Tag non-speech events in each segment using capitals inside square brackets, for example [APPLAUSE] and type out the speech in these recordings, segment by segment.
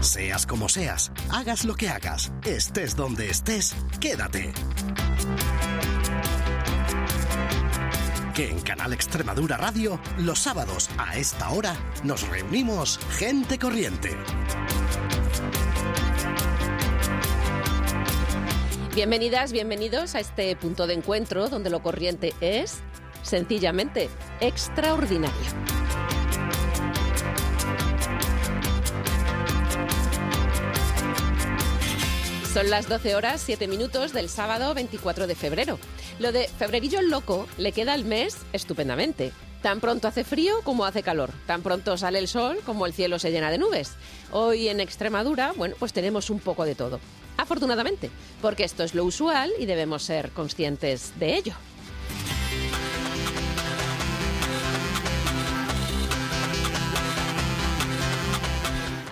Seas como seas, hagas lo que hagas, estés donde estés, quédate. Que en Canal Extremadura Radio, los sábados a esta hora, nos reunimos gente corriente. Bienvenidas, bienvenidos a este punto de encuentro donde lo corriente es sencillamente extraordinario. Son las 12 horas 7 minutos del sábado 24 de febrero. Lo de febrerillo loco le queda al mes estupendamente. Tan pronto hace frío como hace calor, tan pronto sale el sol como el cielo se llena de nubes. Hoy en Extremadura, bueno, pues tenemos un poco de todo. Afortunadamente, porque esto es lo usual y debemos ser conscientes de ello.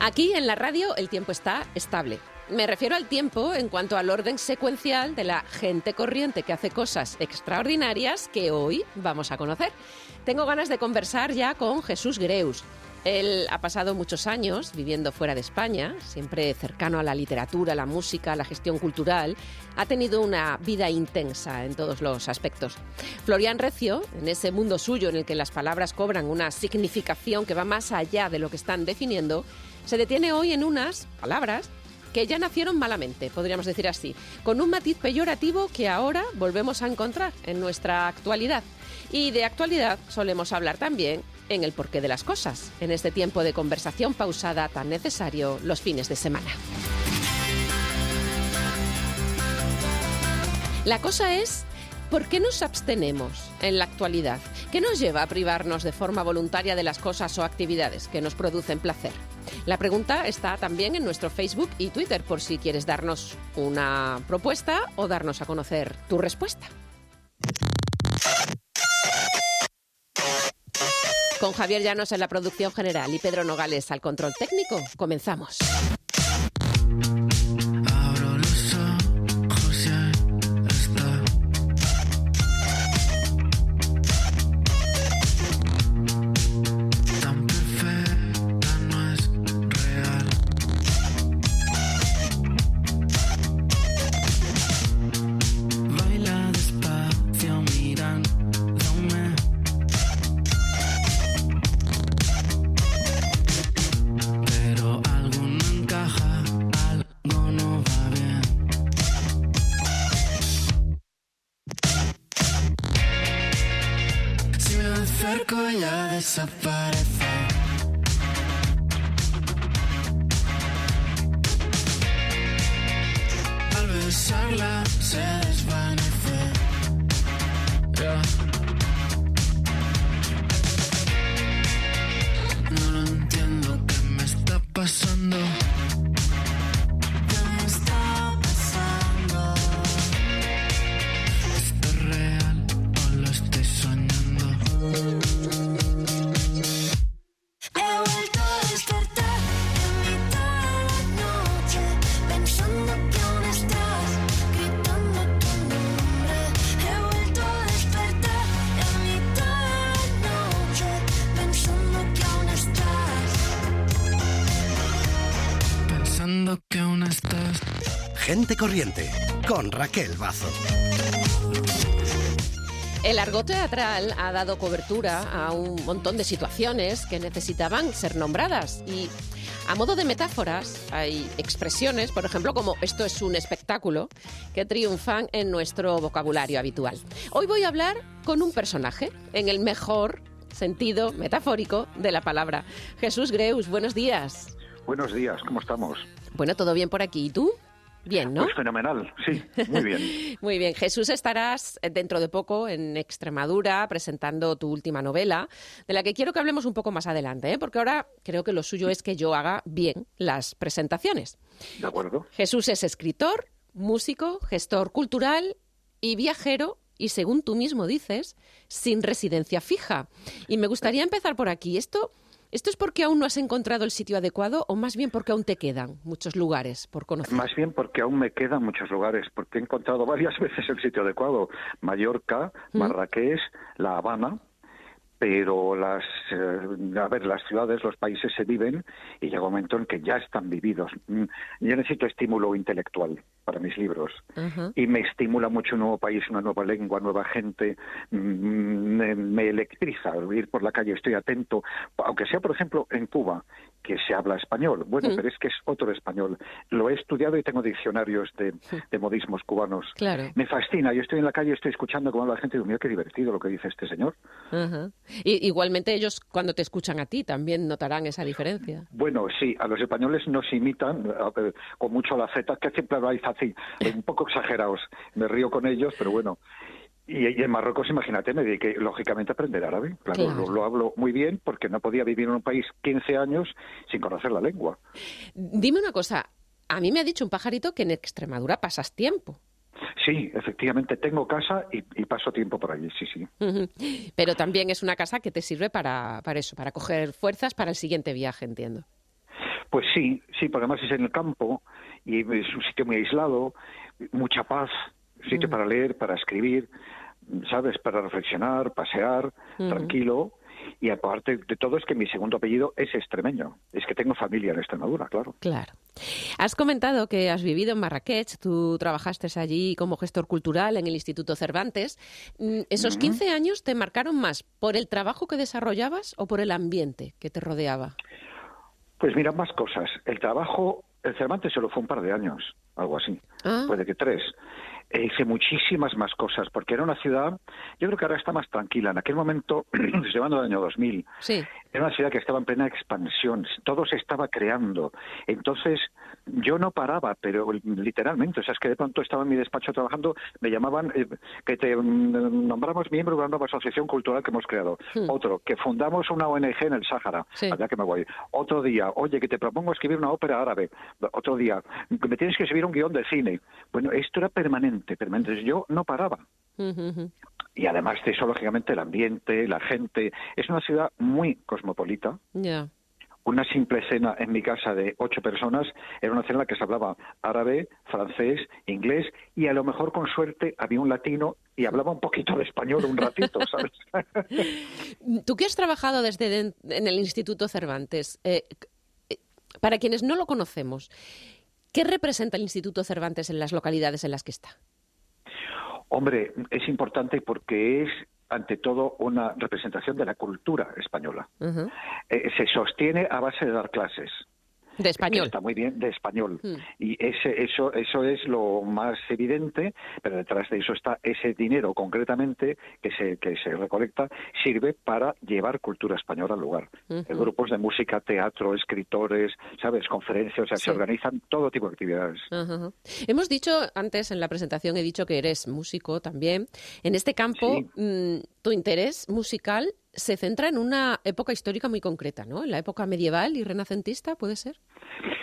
Aquí en la radio el tiempo está estable. Me refiero al tiempo en cuanto al orden secuencial de la gente corriente que hace cosas extraordinarias que hoy vamos a conocer. Tengo ganas de conversar ya con Jesús Greus. Él ha pasado muchos años viviendo fuera de España, siempre cercano a la literatura, la música, la gestión cultural. Ha tenido una vida intensa en todos los aspectos. Florian Recio, en ese mundo suyo en el que las palabras cobran una significación que va más allá de lo que están definiendo, se detiene hoy en unas palabras que ya nacieron malamente, podríamos decir así, con un matiz peyorativo que ahora volvemos a encontrar en nuestra actualidad. Y de actualidad solemos hablar también en el porqué de las cosas, en este tiempo de conversación pausada tan necesario los fines de semana. La cosa es ¿Por qué nos abstenemos en la actualidad? ¿Qué nos lleva a privarnos de forma voluntaria de las cosas o actividades que nos producen placer? La pregunta está también en nuestro Facebook y Twitter por si quieres darnos una propuesta o darnos a conocer tu respuesta. Con Javier Llanos en la producción general y Pedro Nogales al control técnico, comenzamos. Corriente con Raquel Bazo. El argot teatral ha dado cobertura a un montón de situaciones que necesitaban ser nombradas y a modo de metáforas hay expresiones, por ejemplo, como esto es un espectáculo, que triunfan en nuestro vocabulario habitual. Hoy voy a hablar con un personaje, en el mejor sentido metafórico de la palabra. Jesús Greus, buenos días. Buenos días, ¿cómo estamos? Bueno, todo bien por aquí. ¿Y tú? Bien, ¿no? Pues fenomenal, sí, muy bien. [LAUGHS] muy bien. Jesús, estarás dentro de poco en Extremadura presentando tu última novela, de la que quiero que hablemos un poco más adelante, ¿eh? porque ahora creo que lo suyo es que yo haga bien las presentaciones. De acuerdo. Jesús es escritor, músico, gestor cultural y viajero y, según tú mismo dices, sin residencia fija. Y me gustaría empezar por aquí. Esto ¿Esto es porque aún no has encontrado el sitio adecuado o más bien porque aún te quedan muchos lugares por conocer? Más bien porque aún me quedan muchos lugares, porque he encontrado varias [LAUGHS] veces el sitio adecuado. Mallorca, Marrakech, La Habana, pero las eh, a ver las ciudades los países se viven y llega un momento en que ya están vividos. Mm, yo necesito estímulo intelectual para mis libros. Y me estimula mucho un nuevo país una nueva lengua nueva gente. Mm, me, me, electriza ir por la calle estoy atento aunque sea por ejemplo en Cuba que se habla español bueno pero es que es otro español lo he estudiado y tengo diccionarios de, de modismos cubanos claro. me fascina yo estoy en la calle estoy escuchando cómo la gente y digo mira qué divertido lo que dice este señor y, igualmente ellos cuando te escuchan a ti también notarán esa diferencia. Bueno, sí, a los españoles nos imitan con mucho la Z, que siempre habláis [LAUGHS] así, un poco exagerados. Me río con ellos, pero bueno. Y, en Marruecos, imagínate, me dediqué lógicamente a aprender árabe. Claro, Lo, lo, hablo muy bien porque no podía vivir en un país 15 años sin conocer la lengua. Dime una cosa, a mí me ha dicho un pajarito que en Extremadura pasas tiempo. Sí, efectivamente, tengo casa y, paso tiempo por allí, sí, sí. Pero también es una casa que te sirve para, para eso, para coger fuerzas para el siguiente viaje, entiendo. Pues sí, sí, porque además es en el campo y es un sitio muy aislado, mucha paz, sitio para leer, para escribir, ¿sabes? Para reflexionar, pasear, tranquilo. Y aparte de todo es que mi segundo apellido es extremeño. Es que tengo familia en Extremadura, claro. Claro. Has comentado que has vivido en Marrakech, tú trabajaste allí como gestor cultural en el Instituto Cervantes. Mm, ¿Esos 15 años te marcaron más por el trabajo que desarrollabas o por el ambiente que te rodeaba? Pues mira, más cosas. El trabajo, el Cervantes solo fue un par de años, algo así. Ah. Puede que tres. E hice muchísimas más cosas, porque era una ciudad, yo creo que ahora está más tranquila. En aquel momento, [CLEARS THROAT] llevando el año 2000, sí. Era una ciudad que estaba en plena expansión, todo se estaba creando. Entonces, yo no paraba, pero literalmente, o sea, es que de pronto estaba en mi despacho trabajando, me llamaban eh, que te mm, nombramos miembro de una nueva asociación cultural que hemos creado. Hmm. Otro, que fundamos una ONG en el Sáhara, allá que me voy. Otro día, oye, que te propongo escribir una ópera árabe. Otro día, que me tienes que escribir un guion de cine. Bueno, esto era permanente permanente, Yo no paraba. Y además de eso, lógicamente, el ambiente, la gente. Es una ciudad muy cosmopolita. Una simple cena en mi casa de ocho personas era una cena en la que se hablaba árabe, francés, inglés y a lo mejor con suerte había un latino y hablaba un poquito de español un ratito, [LAUGHS] ¿sabes? Tú que has trabajado desde en el Instituto Cervantes, eh, eh, para quienes no lo conocemos, ¿qué representa el Instituto Cervantes en las localidades en las que está? Hombre, es importante porque es ante todo una representación de la cultura española. Eh, se sostiene a base de dar clases. De español. Está muy bien, de español. Hmm. Y ese, eso, eso es lo más evidente, pero detrás de eso está ese dinero concretamente que se, que se recolecta, sirve para llevar cultura española al lugar. Grupos de música, teatro, escritores, ¿sabes? Conferencias, o sea, se organizan todo tipo de actividades. Hemos dicho antes en la presentación, he dicho que eres músico también. En este campo, mm, tu interés musical se centra en una época histórica muy concreta, ¿no? En la época medieval y renacentista, ¿puede ser?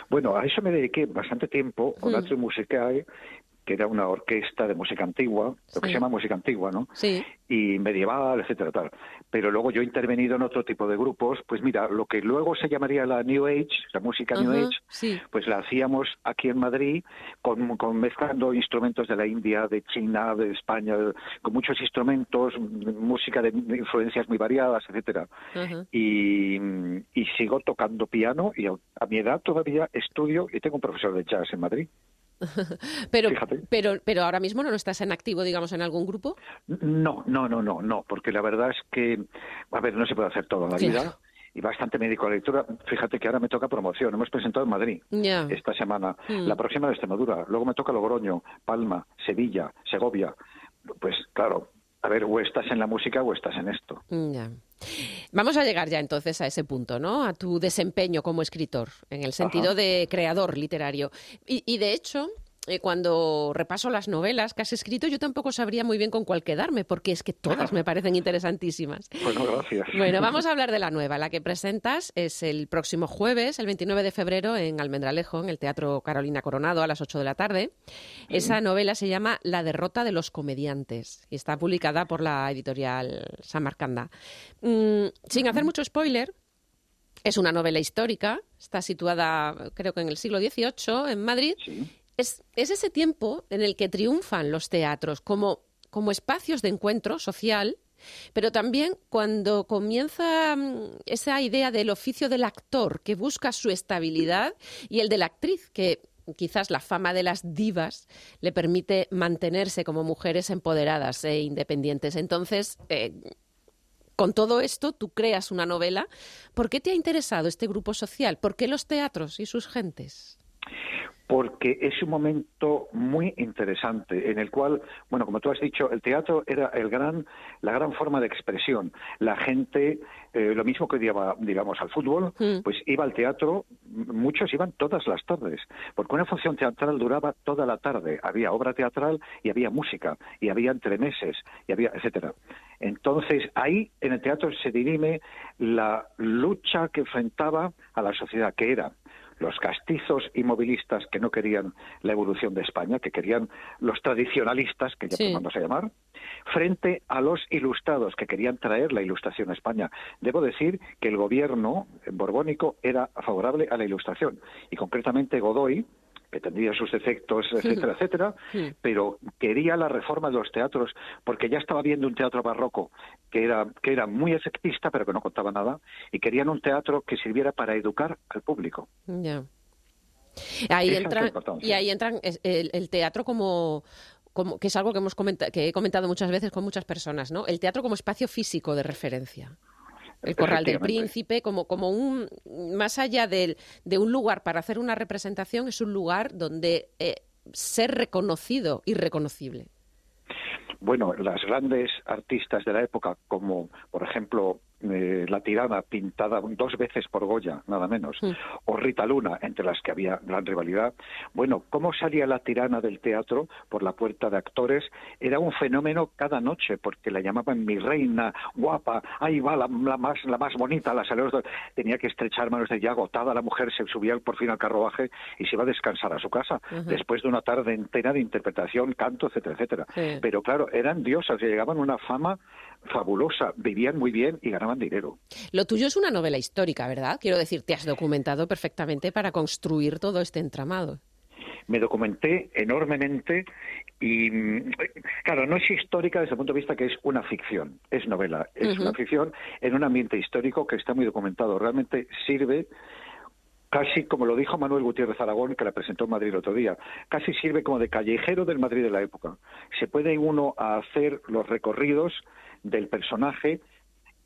Bueno, a eso me dediqué bastante tiempo, con mm. Musicae, que era una orquesta de música antigua, lo que se llama música antigua, ¿no? Sí. Y medieval, etcétera, tal. Pero luego yo he intervenido en otro tipo de grupos, pues mira, lo que luego se llamaría la New Age, la música New Age, pues la hacíamos aquí en Madrid con, con, mezclando instrumentos de la India, de China, de España, con muchos instrumentos, música de influencias muy variadas, etcétera. y, y sigo tocando piano y a mi edad todavía estudio y tengo un profesor de jazz en Madrid. [LAUGHS] pero, pero, pero ahora mismo no estás en activo, digamos, en algún grupo. No, no, no, no, no, porque la verdad es que, a ver, no se puede hacer todo en la vida. Y bastante médico de lectura. Fíjate que ahora me toca promoción. Hemos presentado en Madrid esta semana. La próxima de Extremadura. Luego me toca Logroño, Palma, Sevilla, Segovia. Pues claro, a ver, o estás en la música o estás en esto. Vamos a llegar ya entonces a ese punto, ¿no? A tu desempeño como escritor, en el sentido de creador literario. Y, y de hecho, eh, cuando repaso las novelas que has escrito, yo tampoco sabría muy bien con cuál quedarme, porque es que todas me parecen interesantísimas. [LAUGHS] Bueno, gracias. Bueno, vamos a hablar de la nueva. La que presentas es el próximo jueves, el 29 de febrero, en Almendralejo, en el Teatro Carolina Coronado, a las 8 de la tarde. Esa novela se llama La derrota de los comediantes y está publicada por la editorial Samarcanda. Mm, sin hacer mucho spoiler, Es una novela histórica, está situada creo que en el siglo XVIII en Madrid. Es, es, ese tiempo en el que triunfan los teatros como, como espacios de encuentro social, pero también cuando comienza mm, esa idea del oficio del actor que busca su estabilidad y el de la actriz que quizás la fama de las divas le permite mantenerse como mujeres empoderadas e independientes. Entonces, eh, con todo esto, tú creas una novela. ¿Por qué te ha interesado este grupo social? ¿Por qué los teatros y sus gentes? Porque es un momento muy interesante en el cual, bueno, como tú has dicho, el teatro era el gran, la gran forma de expresión. La gente, eh, lo mismo que iba, digamos, al fútbol, mm. pues iba al teatro, muchos iban todas las tardes, porque una función teatral duraba toda la tarde. Había obra teatral y había música, y había entremeses, y había, etcétera. Entonces, ahí en el teatro se dirime la lucha que enfrentaba a la sociedad, que era los castizos inmovilistas que no querían la evolución de España, que querían los tradicionalistas, que ya podemos a llamar, frente a los ilustrados que querían traer la ilustración a España. Debo decir que el gobierno borbónico era favorable a la ilustración y concretamente Godoy, que tendría sus efectos, etcétera, etcétera, pero quería la reforma de los teatros porque ya estaba viendo un teatro barroco que era, que era muy efectista pero que no contaba nada y querían un teatro que sirviera para educar al público. Ahí entra, y ahí entran el, teatro como, como, que es algo que hemos que he comentado muchas veces con muchas personas, ¿no? El teatro como espacio físico de referencia el Corral del Príncipe, como, como un, más allá de, de, un lugar para hacer una representación, es un lugar donde eh, ser reconocido y reconocible. Bueno, las grandes artistas de la época, como por ejemplo eh, la tirana pintada dos veces por Goya, nada menos, o Rita Luna, entre las que había gran rivalidad. Bueno, cómo salía la tirana del teatro por la puerta de actores era un fenómeno cada noche, porque la llamaban mi reina, guapa, ahí va la, más, la más bonita, la salió, tenía que estrechar manos de ya agotada, la mujer se subía por fin al carruaje y se iba a descansar a su casa, después de una tarde entera de interpretación, canto, etcétera, etcétera. Pero claro, eran diosas, llegaban una fama fabulosa, vivían muy bien y ganaban dinero. Lo tuyo es una novela histórica, ¿verdad? Quiero decir, te has documentado perfectamente para construir todo este entramado. Me documenté enormemente y, claro, no es histórica desde el punto de vista que es una ficción, es novela, es una ficción en un ambiente histórico que está muy documentado. Realmente sirve casi como lo dijo Manuel Gutiérrez Aragón, que la presentó en Madrid el otro día, casi sirve como de callejero del Madrid de la época. Se puede uno hacer los recorridos del personaje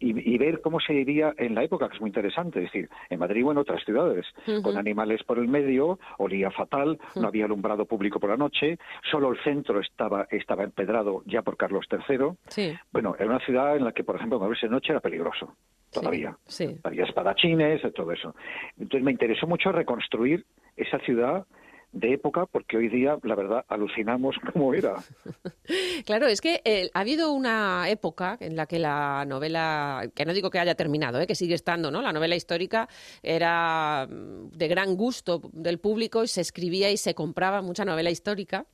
y, ver cómo se iría en la época, que es muy interesante. Es decir, en Madrid o en otras ciudades, con animales por el medio, olía fatal, no había alumbrado público por la noche, solo el centro estaba, estaba empedrado ya por Carlos III. Bueno, era una ciudad en la que, por ejemplo, moverse de noche era peligroso todavía. Había espadachines, todo eso. Entonces me interesó mucho reconstruir esa ciudad de época, porque hoy día, la verdad, alucinamos [LAUGHS] cómo era. [LAUGHS] claro, es que eh, ha habido una época en la que la novela, que no digo que haya terminado, eh, que sigue estando, ¿no? La novela histórica era mm, de gran gusto del público y se escribía y se compraba mucha novela histórica,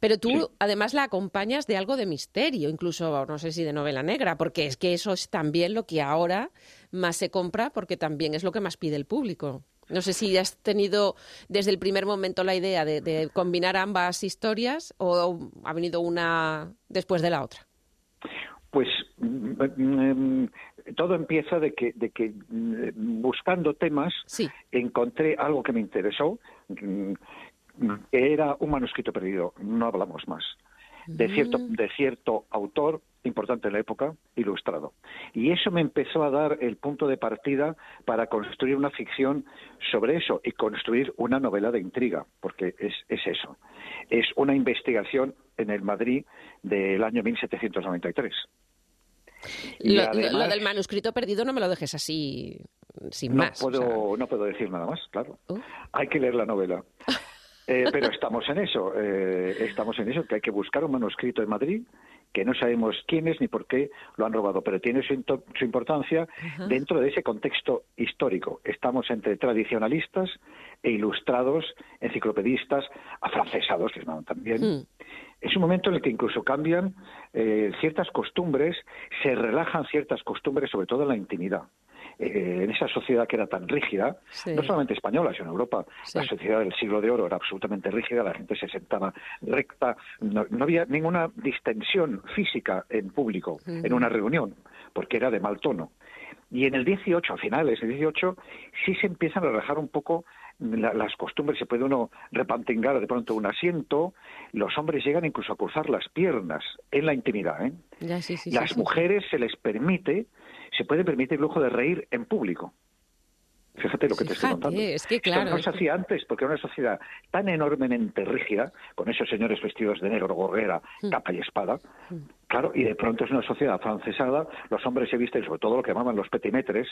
pero tú además la acompañas de algo de misterio, incluso, no sé si de novela negra, porque es que eso es también lo que ahora más se compra, porque también es lo que más pide el público. No sé si has tenido desde el primer momento la idea de, combinar ambas historias o ha venido una después de la otra. Pues mm, mm, todo empieza de que, de que mm, buscando temas encontré algo que me interesó, que era un manuscrito perdido, no hablamos más, de cierto, de cierto autor importante en la época, ilustrado. Y eso me empezó a dar el punto de partida para construir una ficción sobre eso y construir una novela de intriga, porque es, es eso. Es una investigación en el Madrid del año 1793. Lo, lo, del manuscrito perdido no me lo dejes así sin no más. Puedo, No puedo decir nada más, claro. Uh. Hay que leer la novela. [LAUGHS] Eh, pero estamos en eso, eh, estamos en eso, que hay que buscar un manuscrito en Madrid que no sabemos quiénes ni por qué lo han robado, pero tiene su, importancia dentro de ese contexto histórico. Estamos entre tradicionalistas e ilustrados, enciclopedistas, afrancesados, que llaman también. Hmm. Es un momento en el que incluso cambian eh, ciertas costumbres, se relajan ciertas costumbres, sobre todo en la intimidad. Eh, en esa sociedad que era tan rígida, no solamente española, sino en Europa, la sociedad del siglo de oro era absolutamente rígida, la gente se sentaba recta, no, había ninguna distensión física en público, en una reunión, porque era de mal tono. Y en el 18, a finales del 18, sí se empiezan a relajar un poco las costumbres, se puede uno repantingar de pronto un asiento, los hombres llegan incluso a cruzar las piernas en la intimidad. ¿eh? las mujeres se les permite, se puede permitir el lujo de reír en público. Fíjate lo que te estoy contando. Es que claro. no se hacía antes, porque era una sociedad tan enormemente rígida, con esos señores vestidos de negro, gorguera, mm. capa y espada. Mm. Claro, y de pronto es una sociedad francesada, los hombres se visten sobre todo lo que llamaban los petimetres,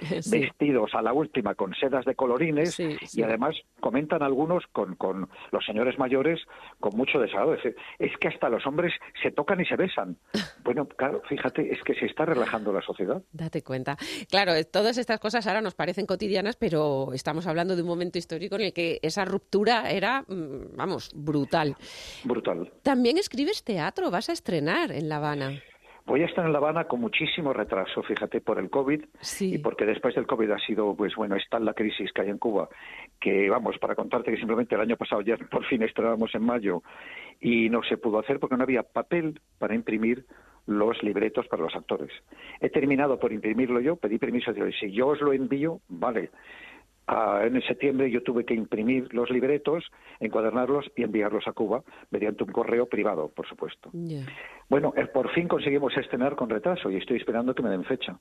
[LAUGHS] vestidos a la última con sedas de colorines y además comentan algunos con, con los señores mayores con mucho desagrado. Es, que hasta los hombres se tocan y se besan. [LAUGHS] Bueno, claro, fíjate, es que se está relajando la sociedad. Date cuenta. Claro, todas estas cosas ahora nos parecen cotidianas, pero estamos hablando de un momento histórico en el que esa ruptura era, mm, vamos, brutal. Brutal. También escribes teatro, vas a estrenar en La Habana. Voy a estar en La Habana con muchísimo retraso, fíjate, por el COVID y porque después del COVID ha sido, pues bueno, está la crisis que hay en Cuba, que vamos, para contarte que simplemente el año pasado ya [LAUGHS] por fin estrenábamos en mayo y no se pudo hacer porque no había papel para imprimir los libretos para los actores. He terminado por imprimirlo yo, pedí permiso, de si yo os lo envío, vale, en septiembre yo tuve que imprimir los libretos, encuadernarlos y enviarlos a Cuba mediante un correo privado, por supuesto. Bueno, eh, por fin conseguimos estrenar con retraso y estoy esperando que me den fecha.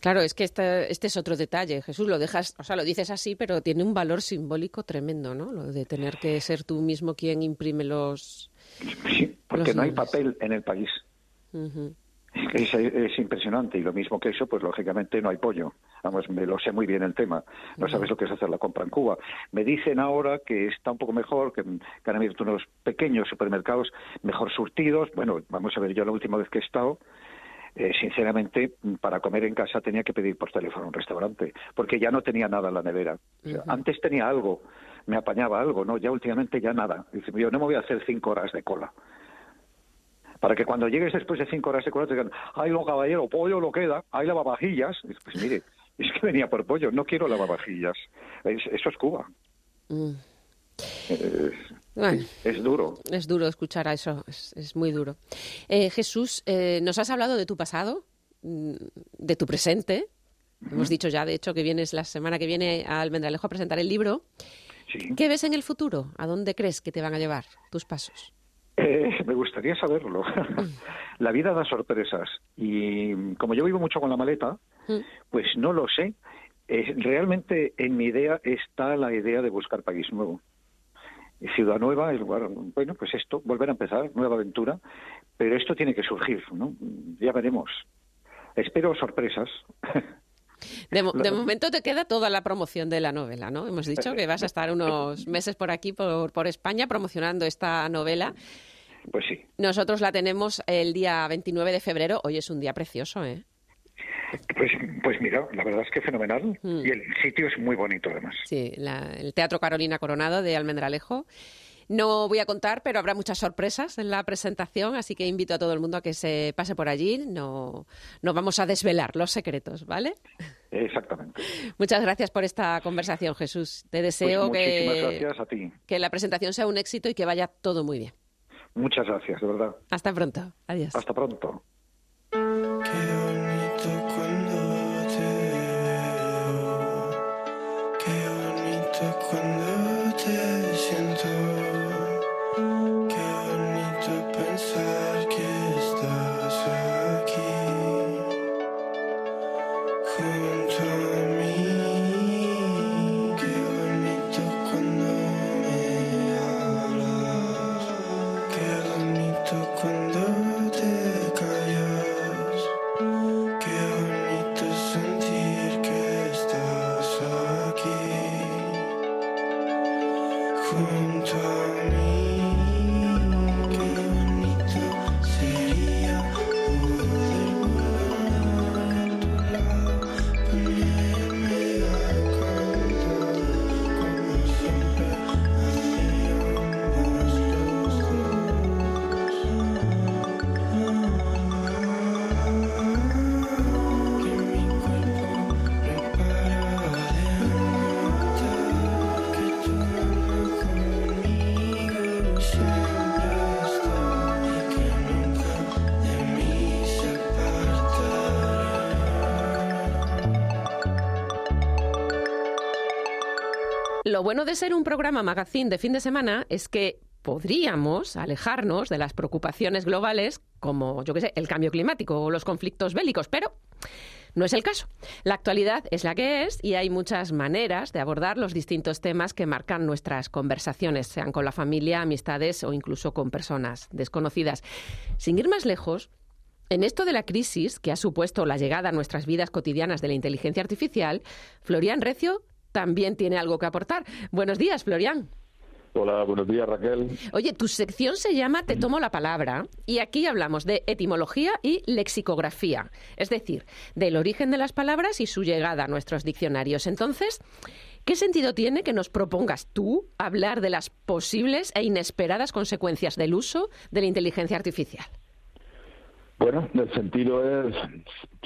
Claro, es que este, este, es otro detalle, Jesús. Lo dejas, o sea, lo dices así, pero tiene un valor simbólico tremendo, ¿no? Lo de tener que ser tú mismo quien imprime los. Sí, porque no hay papel en el país. Es, impresionante y lo mismo que eso, pues lógicamente no hay pollo. Vamos, me lo sé muy bien el tema. No sabes lo que es hacer la compra en Cuba. Me dicen ahora que está un poco mejor, que, han abierto unos pequeños supermercados mejor surtidos. Bueno, vamos a ver, yo la última vez que he estado, eh, sinceramente, para comer en casa tenía que pedir por teléfono a un restaurante, porque ya no tenía nada en la nevera. Antes tenía algo, me apañaba algo, ¿no? Ya últimamente ya nada. Dice, yo no me voy a hacer cinco horas de cola para que cuando llegues después de cinco horas de cola te digan, ay, lo caballero, pollo lo queda, hay lavavajillas. Pues mire, [LAUGHS] es que venía por pollo, no quiero lavavajillas. eso es Cuba. Mm. Es, duro. Es duro escuchar a eso, es, muy duro. Eh, Jesús, eh, nos has hablado de tu pasado, mm, de tu presente. Hemos dicho ya, de hecho, que vienes la semana que viene a Almendralejo a presentar el libro. ¿Qué ves en el futuro? ¿A dónde crees que te van a llevar tus pasos? Eh, me gustaría saberlo. la vida da sorpresas y como yo vivo mucho con la maleta, mm. pues no lo sé. realmente en mi idea está la idea de buscar país nuevo. Ciudad nueva, el lugar, bueno, pues esto, volver a empezar, nueva aventura, pero esto tiene que surgir, ¿no? Ya veremos. Espero sorpresas. De, momento te queda toda la promoción de la novela, ¿no? Hemos dicho que vas a estar unos meses por aquí, por, por España, promocionando esta novela. Pues sí. Nosotros la tenemos el día 29 de febrero. Hoy es un día precioso, ¿eh? Pues, pues mira, la verdad es que fenomenal. Mm. Y el sitio es muy bonito, además. Sí, el Teatro Carolina Coronado de Almendralejo. No voy a contar, pero habrá muchas sorpresas en la presentación, así que invito a todo el mundo a que se pase por allí. No, no vamos a desvelar los secretos, ¿vale? Exactamente. Muchas gracias por esta conversación, Jesús. Te deseo pues que, que la presentación sea un éxito y que vaya todo muy bien. Muchas gracias, de verdad. Hasta pronto. Adiós. Hasta pronto. Lo bueno de ser un programa magazine de fin de semana es que podríamos alejarnos de las preocupaciones globales como, yo qué sé, el cambio climático o los conflictos bélicos, pero no es el caso. La actualidad es la que es y hay muchas maneras de abordar los distintos temas que marcan nuestras conversaciones, sean con la familia, amistades o incluso con personas desconocidas. Sin ir más lejos, en esto de la crisis que ha supuesto la llegada a nuestras vidas cotidianas de la inteligencia artificial, Florian Recio también tiene algo que aportar. Buenos días, Florian. Hola, buenos días Raquel. Oye, tu sección se llama Te tomo la palabra y aquí hablamos de etimología y lexicografía, es decir, del origen de las palabras y su llegada a nuestros diccionarios. Entonces, ¿qué sentido tiene que nos propongas tú hablar de las posibles e inesperadas consecuencias del uso de la inteligencia artificial? Bueno, el sentido es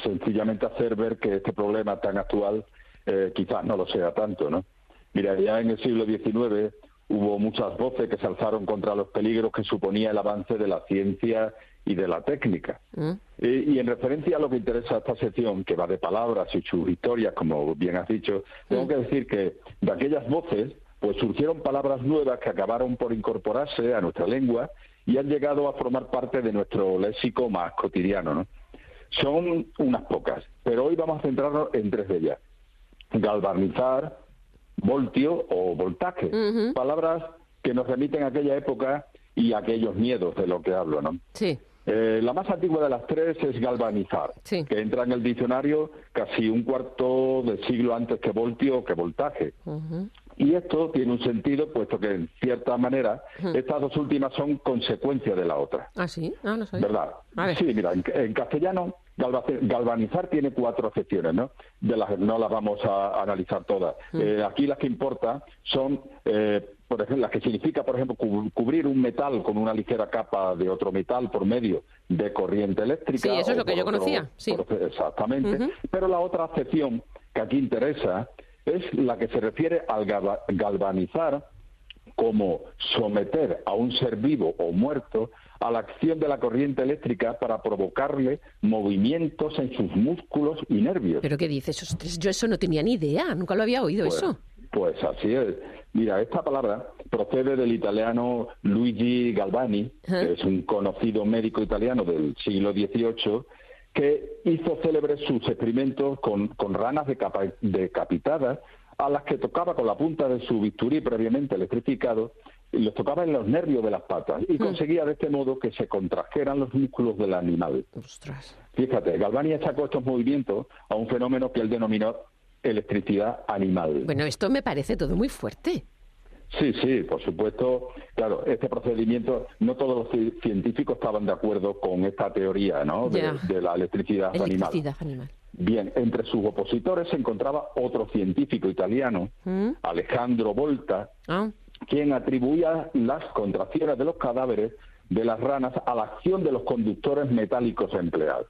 sencillamente hacer ver que este problema tan actual eh, quizás no lo sea tanto, ¿no? Mira, ya en el siglo XIX hubo muchas voces que se alzaron contra los peligros que suponía el avance de la ciencia y de la técnica. Mm. Y, en referencia a lo que interesa esta sección, que va de palabras y sus historias, como bien has dicho, tengo mm. que decir que de aquellas voces, pues surgieron palabras nuevas que acabaron por incorporarse a nuestra lengua y han llegado a formar parte de nuestro léxico más cotidiano. ¿no? Son unas pocas, pero hoy vamos a centrarnos en tres de ellas. Galvanizar, voltio o voltaje, palabras que nos remiten a aquella época y a aquellos miedos de lo que hablo, ¿no? Sí. Eh, la más antigua de las tres es galvanizar, que entra en el diccionario casi un cuarto de siglo antes que voltio o que voltaje. Y esto tiene un sentido, puesto que en cierta manera estas dos últimas son consecuencia de la otra. Ah, sí, ah, no ¿Verdad? Sí, mira, en castellano Galvanizar tiene cuatro acepciones, ¿no? De las no las vamos a analizar todas. Mm. Eh, aquí las que importan son, eh, por ejemplo, las que significa, por ejemplo, cubrir un metal con una ligera capa de otro metal por medio de corriente eléctrica. Sí, eso es lo que yo conocía. Sí. exactamente. Pero la otra acepción que aquí interesa es la que se refiere al galvanizar como someter a un ser vivo o muerto a la acción de la corriente eléctrica para provocarle movimientos en sus músculos y nervios. ¿Pero qué dices? Yo eso no tenía ni idea, nunca lo había oído pues, eso. Pues así es. Mira, esta palabra procede del italiano Luigi Galvani, que es un conocido médico italiano del siglo XVIII, que hizo célebres sus experimentos con, con ranas decapitadas a las que tocaba con la punta de su bisturí previamente electrificado los tocaba en los nervios de las patas y mm. conseguía de este modo que se contrajeran los músculos del animal. Ostras. Fíjate, Galvani achacó estos movimientos a un fenómeno que él denominó electricidad animal. Bueno, esto me parece todo muy fuerte. Sí, sí, por supuesto. Claro, este procedimiento, no todos los científicos estaban de acuerdo con esta teoría ¿no? de, la electricidad, electricidad animal. Bien, entre sus opositores se encontraba otro científico italiano, ¿Mm? Alejandro Volta, ah. Quien atribuía las contracciones de los cadáveres de las ranas a la acción de los conductores metálicos empleados.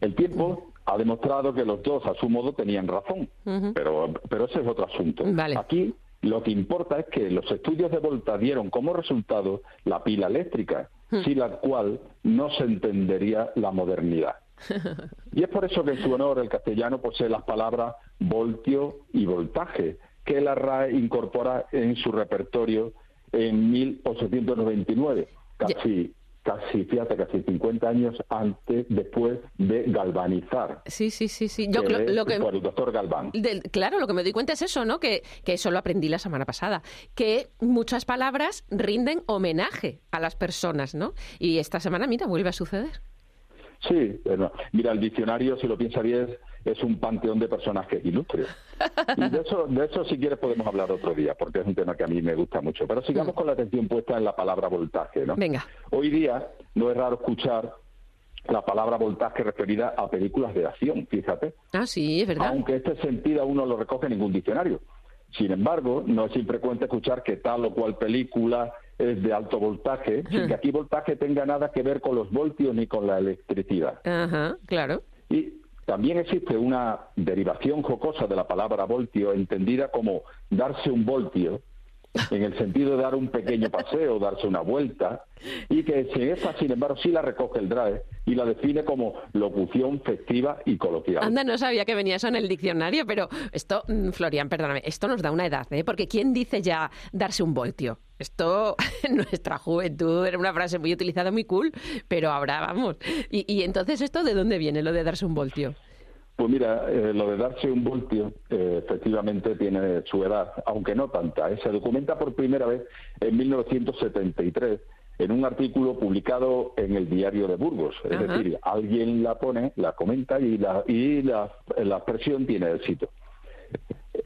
El tiempo ha demostrado que los dos, a su modo, tenían razón, pero, pero ese es otro asunto. Aquí lo que importa es que los estudios de Volta dieron como resultado la pila eléctrica, sin la cual no se entendería la modernidad. [LAUGHS] Y es por eso que en su honor el castellano posee las palabras voltio y voltaje, que la RAE incorpora en su repertorio en 1899, casi casi, fíjate, casi 50 años antes, después de galvanizar. Sí, sí, sí, sí. Yo, lo, que, por el doctor Galván. claro, lo que me doy cuenta es eso, ¿no? Que, que eso lo aprendí la semana pasada, que muchas palabras rinden homenaje a las personas, ¿no? Y esta semana, mira, vuelve a suceder. Sí, mira, el diccionario, si lo piensa bien, es un panteón de personajes ilustres. [LAUGHS] Y de eso, de eso, si quieres, podemos hablar otro día, porque es un tema que a mí me gusta mucho. Pero sigamos con la atención puesta en la palabra voltaje, ¿no? Venga. Hoy día no es raro escuchar la palabra voltaje referida a películas de acción, fíjate. Ah, sí, es verdad. Aunque este sentido uno lo recoge ningún diccionario. Sin embargo, no es infrecuente escuchar que tal o cual película es de alto voltaje, sin que aquí voltaje tenga nada que ver con los voltios ni con la electricidad. Ajá, claro. Y también existe una derivación jocosa de la palabra voltio, entendida como darse un voltio, en el sentido de dar un pequeño paseo, darse una vuelta, y que esta, sin embargo, sí la recoge el DRAE y la define como locución festiva y coloquial. Anda, no sabía que venía eso en el diccionario, pero esto, mm, Florian, perdóname, esto nos da una edad, ¿eh? Porque ¿quién dice ya darse un voltio? Esto [LAUGHS] en nuestra juventud era una frase muy utilizada, muy cool, pero ahora vamos. Y, y entonces, ¿esto de dónde viene lo de darse un voltio? Pues mira, eh, lo de darse un voltio eh, efectivamente tiene su edad, aunque no tanta. ¿eh? Se documenta por primera vez en 1973 en un artículo publicado en el diario de Burgos. Es decir, alguien la pone, la comenta y la, y la, expresión tiene éxito.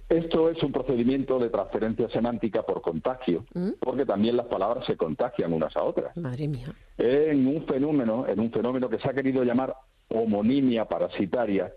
Esto es un procedimiento de transferencia semántica por contagio, ¿Mm? porque también las palabras se contagian unas a otras. Madre mía. En un fenómeno, en un fenómeno que se ha querido llamar homonimia parasitaria,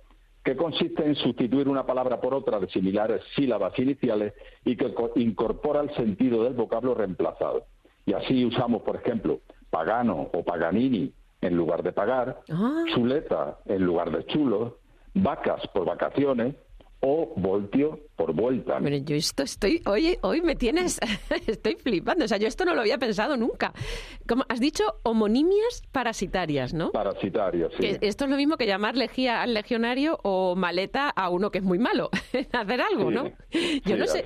que consiste en sustituir una palabra por otra de similares sílabas iniciales y que incorpora el sentido del vocablo reemplazado. Y así usamos, por ejemplo, pagano o paganini en lugar de pagar, ah. chuleta en lugar de chulo, vacas por vacaciones, o voltio por vuelta. Pero yo esto estoy, oye, hoy me tienes, [LAUGHS] estoy flipando, o sea, yo esto no lo había pensado nunca. Como has dicho, homonimias parasitarias, ¿no? Parasitarias, sí. esto es lo mismo que llamar lejía al legionario o maleta a uno que es muy malo, [LAUGHS] hacer algo, ¿no? Yo no sé,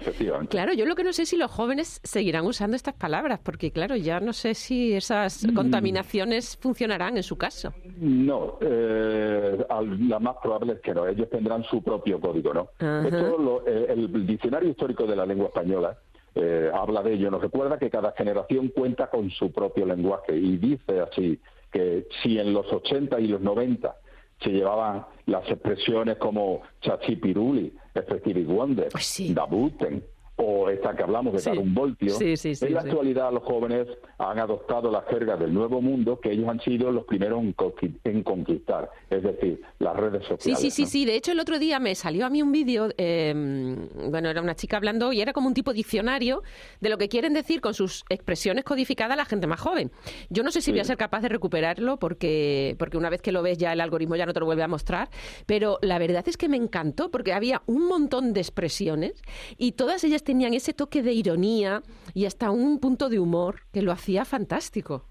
claro, yo lo que no sé es si los jóvenes seguirán usando estas palabras, porque claro, ya no sé si esas mm. contaminaciones funcionarán en su caso. No, eh, la más probable es que no, ellos tendrán su propio código, ¿no? Esto el diccionario histórico de la lengua española eh, habla de ello. Nos recuerda que cada generación cuenta con su propio lenguaje y dice así que si en los 80 y los 90 se llevaban las expresiones como chachipiruli, effective wonder, pues dabuten, o esta que hablamos de dar un voltio. en la actualidad los jóvenes han adoptado la jerga del nuevo mundo que ellos han sido los primeros en conquistar, es decir, las redes sociales. Sí, sí, sí, sí. De hecho, el otro día me salió a mí un vídeo, em, bueno, era una chica hablando y era como un tipo diccionario de lo que quieren decir con sus expresiones codificadas la gente más joven. Yo no sé si voy a ser capaz de recuperarlo porque, porque una vez que lo ves ya el algoritmo ya no te lo vuelve a mostrar, pero la verdad es que me encantó porque había un montón de expresiones y todas ellas tenían ese toque de ironía y hasta un punto de humor que lo hacía fantástico.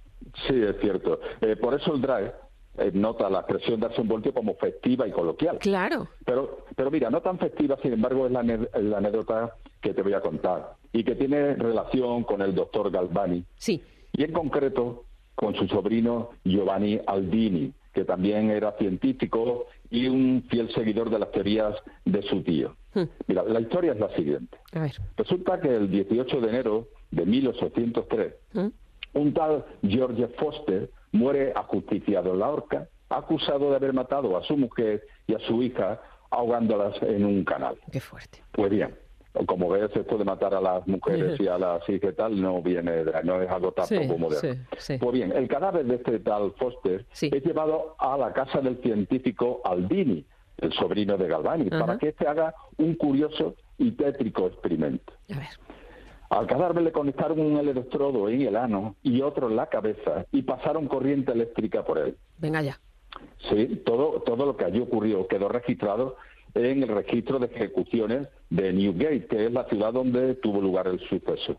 Sí, es cierto. Eh, por eso el drive eh, nota la expresión darse un voltio como festiva y coloquial. Claro. Pero, pero mira, no tan festiva, sin embargo, es la, la anécdota que te voy a contar y que tiene relación con el doctor Galvani. Sí. Y en concreto con su sobrino Giovanni Aldini, que también era científico y un fiel seguidor de las teorías de su tío. Hmm. Mira, la historia es la siguiente. Resulta que el 18 de enero de 1803, hmm. un tal George Foster muere ajusticiado en la horca, acusado de haber matado a su mujer y a su hija ahogándolas en un canal. Qué fuerte. Pues bien, como ves, esto de matar a las mujeres y a [LAUGHS] las hijas y tal no viene, no es algo tanto como de... Pues bien, el cadáver de este tal Foster es llevado a la casa del científico Aldini, el sobrino de Galvani, para que éste haga un curioso y tétrico experimento. Al cadáver le conectaron un electrodo en el ano y otro en la cabeza y pasaron corriente eléctrica por él. Venga ya. Sí, todo, todo lo que allí ocurrió quedó registrado en el registro de ejecuciones de Newgate, que es la ciudad donde tuvo lugar el suceso.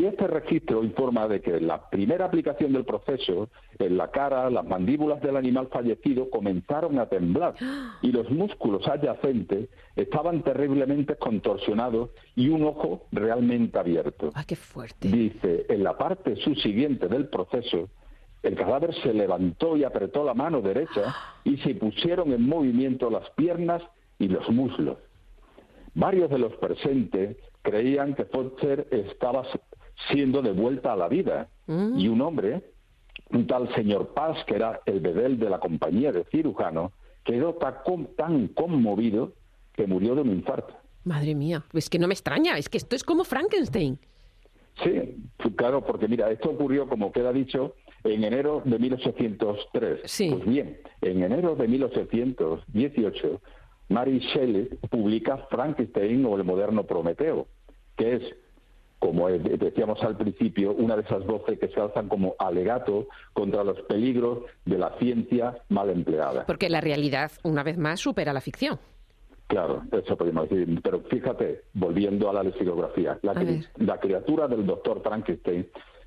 Y este registro informa de que la primera aplicación del proceso, en la cara, las mandíbulas del animal fallecido comenzaron a temblar y los músculos adyacentes estaban terriblemente contorsionados y un ojo realmente abierto. ¡Ah, qué fuerte! Dice, en la parte subsiguiente del proceso, el cadáver se levantó y apretó la mano derecha y se pusieron en movimiento las piernas y los muslos. Varios de los presentes creían que Foster estaba siendo devuelta a la vida mm. y un hombre, un tal señor Paz, que era el bedel de la compañía de cirujano, quedó tan conmovido que murió de un infarto. Madre mía, es que no me extraña, es que esto es como Frankenstein. Sí, claro, porque mira, esto ocurrió, como queda dicho, en enero de 1803. Sí. Pues bien, en enero de 1818 Mary Shelley publica Frankenstein o el moderno Prometeo, que es, como decíamos al principio, una de esas voces que se alzan como alegato contra los peligros de la ciencia mal empleada. Porque la realidad, una vez más, supera la ficción. Claro, eso podemos decir. Pero fíjate, volviendo a la lexicografía, la, la criatura del doctor Frankenstein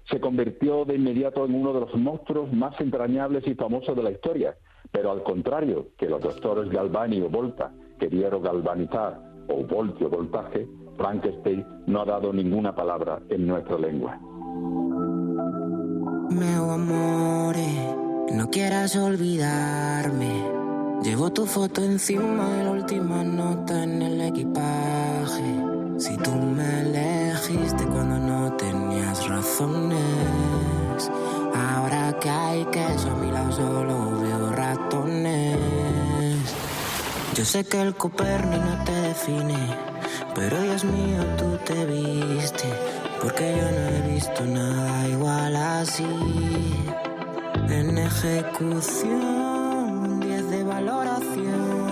se convirtió de inmediato en uno de los monstruos más entrañables y famosos de la historia. Pero al contrario que los doctores Galvani o Volta querían galvanizar o voltio voltaje, Frankenstein no ha dado ninguna palabra en nuestra lengua. Meu amore, no quieras olvidarme. Llevo tu foto encima de la última nota en el equipaje. Si tú me elegiste cuando no tenías razones, ahora que hay queso a mi lado solo veo ratones. Yo sé que el Coperni no te define, pero Dios mío, tú te viste, porque yo no he visto nada igual así. En ejecución, 10 de valoración,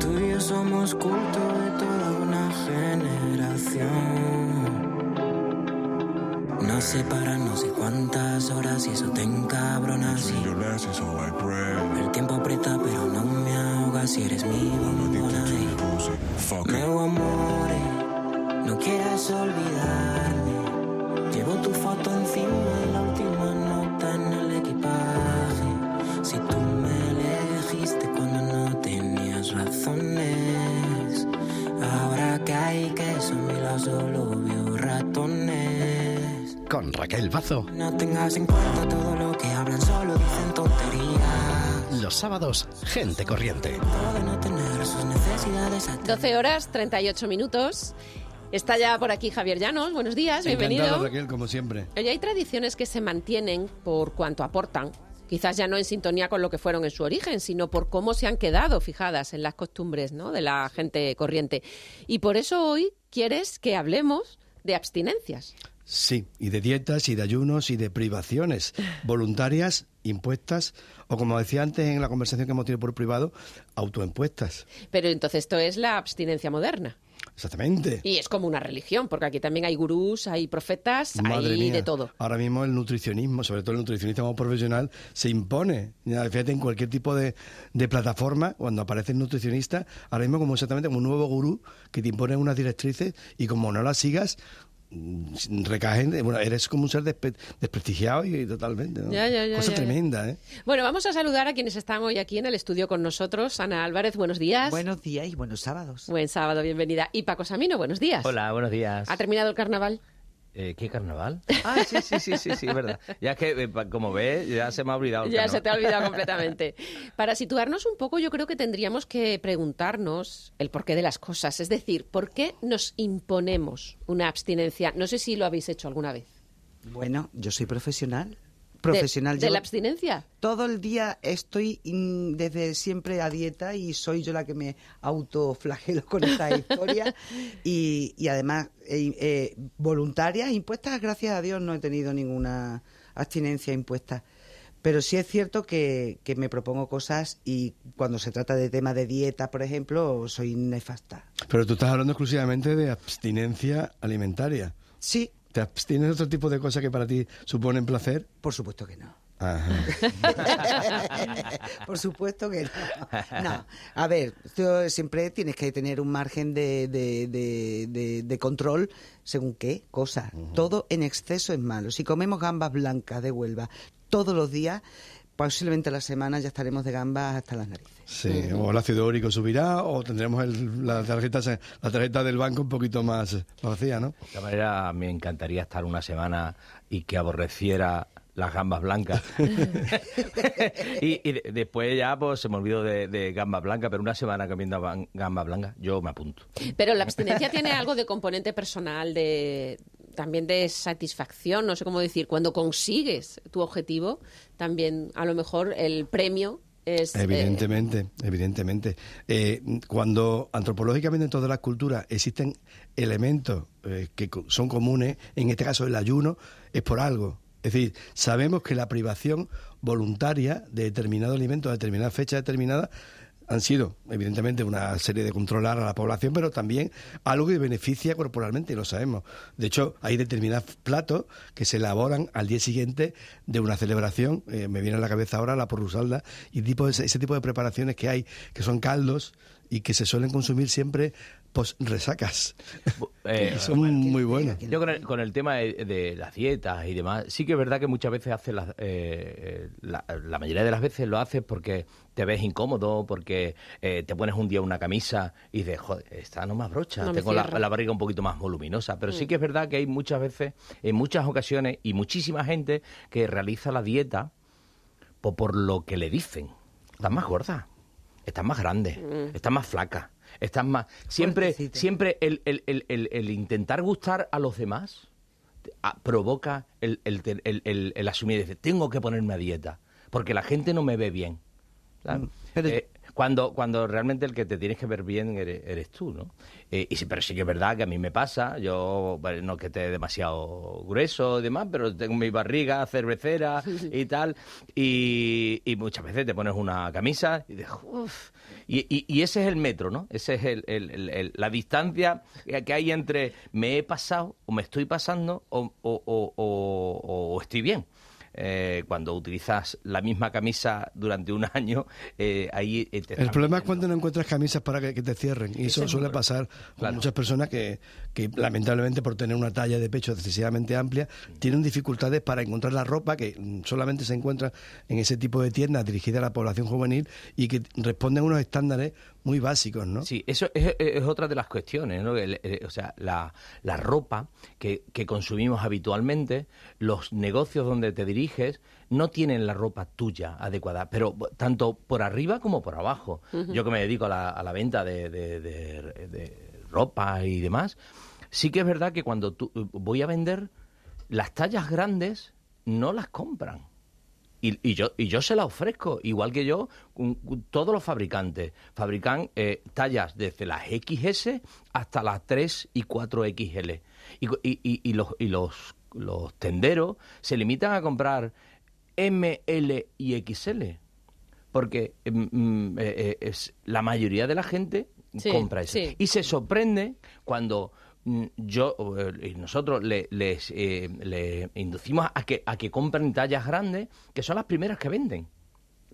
tú y yo somos culto de toda una generación. Nos separan no sé cuántas horas y eso te encabrona así. El tiempo aprieta pero no me ahoga si eres mi bombona Meu amore, no quieras olvidarme. Llevo tu foto encima de la última nota en el equipaje. Si tú me elegiste cuando no tenías razones. Ahora que hay que eso, mi lado solo veo ratones. Con Raquel Bazo. No tengas en cuenta todo lo que hablan, solo dicen tonterías. Los sábados, gente corriente. 12 horas, 38 minutos. Está ya por aquí Javier Llanos. Buenos días, bienvenido. Encantado, Raquel, como siempre. Oye, hay tradiciones que se mantienen por cuanto aportan, quizás ya no en sintonía con lo que fueron en su origen, sino por cómo se han quedado fijadas en las costumbres ¿no? de la gente corriente. Y por eso hoy quieres que hablemos de abstinencias. Sí, y de dietas y de ayunos y de privaciones voluntarias, impuestas o como decía antes en la conversación que hemos tenido por privado, autoimpuestas. Pero entonces esto es la abstinencia moderna. Exactamente. Y es como una religión, porque aquí también hay gurús, hay profetas, hay de todo. Ahora mismo el nutricionismo, sobre todo el nutricionismo profesional, se impone. Fíjate, en cualquier tipo de, de, plataforma, cuando aparece el nutricionista, ahora mismo como exactamente como un nuevo gurú que te impone unas directrices y como no las sigas, recaen, bueno, eres como un ser desprestigiado y totalmente. Cosa tremenda, ¿eh? Bueno, vamos a saludar a quienes están hoy aquí en el estudio con nosotros. Ana Álvarez, buenos días. Buenos días y buenos sábados. Buen sábado, bienvenida. Y Paco Samino, buenos días. Hola, buenos días. ¿Ha terminado el carnaval? Eh, ¿Qué carnaval? Ah, sí, sí, sí, sí, sí, es verdad. Ya es que, eh, como ves, ya se me ha olvidado el Ya se te ha olvidado [LAUGHS] completamente. Para situarnos un poco, yo creo que tendríamos que preguntarnos el porqué de las cosas. Es decir, ¿por qué nos imponemos una abstinencia? No sé si lo habéis hecho alguna vez. Bueno, yo soy profesional profesional. ¿De, la abstinencia? Todo el día estoy desde siempre a dieta y soy yo la que me autoflagelo con esta [LAUGHS] historia. y, y, además, eh, eh, voluntarias, impuestas, gracias a Dios, no he tenido ninguna abstinencia impuesta. Pero sí es cierto que, que, me propongo cosas y cuando se trata de tema de dieta, por ejemplo, soy nefasta. Pero tú estás hablando exclusivamente de abstinencia alimentaria. Sí, ¿Te abstienes de otro tipo de cosas que para ti suponen placer? Por supuesto que no. [LAUGHS] Por supuesto que no. No, a ver, siempre tienes que tener un margen de, de, control según qué cosa. Todo en exceso es malo. Si comemos gambas blancas de Huelva todos los días, posiblemente la semana ya estaremos de gambas hasta las narices. Sí, o el ácido úrico subirá o tendremos la, tarjeta, la tarjeta del banco un poquito más vacía, ¿no? De esta manera me encantaría estar una semana y que aborreciera las gambas blancas. [LAUGHS] y, después ya pues se me olvidó de, de gambas blancas, pero una semana comiendo gambas blancas, yo me apunto. Pero la abstinencia tiene algo de componente personal, de, también de satisfacción, no sé cómo decir, cuando consigues tu objetivo, también a lo mejor el premio es... Eh, evidentemente, evidentemente. Eh, cuando antropológicamente en todas las culturas existen elementos eh, que son comunes, en este caso el ayuno, es por algo. Es decir, sabemos que la privación voluntaria de determinado alimento a determinada fecha determinada han sido, evidentemente, una serie de controlar a la población, pero también algo que beneficia corporalmente, y lo sabemos. De hecho, hay determinados platos que se elaboran al día siguiente de una celebración, eh, me viene a la cabeza ahora la porrusalda, y tipo ese tipo de preparaciones que hay, que son caldos y que se suelen consumir siempre pues resacas. Eh, [LAUGHS] son muy buenos. Yo con el, tema de, las dietas y demás, sí que es verdad que muchas veces hace eh, la, la, mayoría de las veces lo haces porque te ves incómodo, porque eh, te pones un día una camisa y dices, joder, esta no más brocha, tengo la, barriga un poquito más voluminosa. Pero sí mm. que es verdad que hay muchas veces, en muchas ocasiones, y muchísima gente que realiza la dieta por, lo que le dicen. Estás más gorda, estás más grande, mm. estás más flaca Estás más. Siempre, siempre el, el, el, el, intentar gustar a los demás provoca el, el, asumir, decir, tengo que ponerme a dieta, porque la gente no me ve bien. Mm, eh, cuando, cuando realmente el que te tienes que ver bien eres, tú, ¿no? Eh, y sí, pero sí que es verdad que a mí me pasa, yo no que esté demasiado grueso y demás, pero tengo mi barriga cervecera y tal, y, y muchas veces te pones una camisa y dices, uff, y, y, ese es el metro, ¿no? Ese es el, el, la distancia que hay entre me he pasado o me estoy pasando o, o, o, o estoy bien. Eh, cuando utilizas la misma camisa durante un año, eh, ahí... Eh, el problema es cuando no encuentras camisas para que, te cierren. Y eso suele pasar con muchas personas que, que, lamentablemente, por tener una talla de pecho excesivamente amplia, tienen dificultades para encontrar la ropa que solamente se encuentra en ese tipo de tiendas dirigidas a la población juvenil y que responden a unos estándares muy básicos, ¿no? Sí, eso es, otra de las cuestiones, ¿no? o sea, la, la ropa que, que, consumimos habitualmente, los negocios donde te diriges, no tienen la ropa tuya adecuada, pero tanto por arriba como por abajo. Yo que me dedico a la, a la venta de, de, de, ropa y demás, sí que es verdad que cuando tú, voy a vender, las tallas grandes no las compran. Y, yo, y yo se la ofrezco, igual que yo, todos los fabricantes fabrican eh, tallas desde las XS hasta las 3 y 4 XL. Y, y, los, y los, los tenderos se limitan a comprar ML y XL. Porque mm, mm, eh, eh, es, la mayoría de la gente compra eso. Y se sorprende cuando yo y nosotros le, les eh, le inducimos a que, a que compren tallas grandes, que son las primeras que venden.